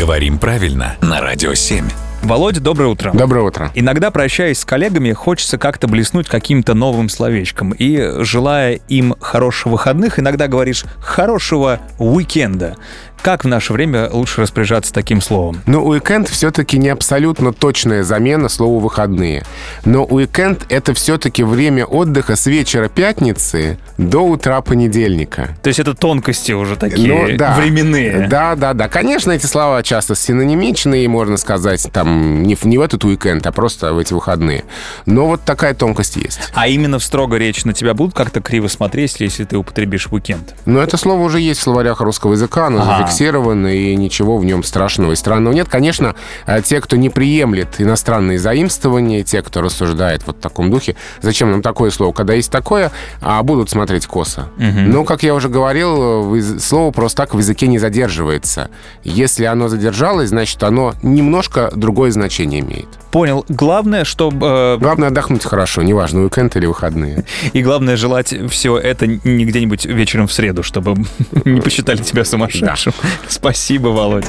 Говорим правильно на Радио 7. Володя, доброе утро. Доброе утро. Иногда, прощаясь с коллегами, хочется как-то блеснуть каким-то новым словечком. И, желая им хороших выходных, иногда говоришь «хорошего уикенда». Как в наше время лучше распоряжаться таким словом? Но уикенд все-таки не абсолютно точная замена слову «выходные». Но уикенд — это все-таки время отдыха с вечера пятницы до утра понедельника. То есть это тонкости уже такие Ну, да. временные. Да, да, да. Конечно, эти слова часто синонимичны, и можно сказать, там, не в, не в этот уикенд, а просто в эти выходные. Но вот такая тонкость есть. А именно в строго речь на тебя будут как-то криво смотреть, если ты употребишь уикенд? Но это слово уже есть в словарях русского языка, оно Ага. Зафиксировано, и ничего в нем страшного и странного нет. Конечно, э, те, кто не приемлет иностранные заимствования, те, кто рассуждает вот в таком духе, зачем нам такое слово, когда есть такое, а будут смотреть косо. Но, как я уже говорил, слово просто так в языке не задерживается. Если оно задержалось, значит, оно немножко другое значение имеет. Понял. Главное, чтобы... Главное отдохнуть хорошо, неважно, уикенд или выходные. и главное, желать все это не где-нибудь вечером в среду, чтобы не посчитали тебя сумасшедшим. Спасибо, Володь.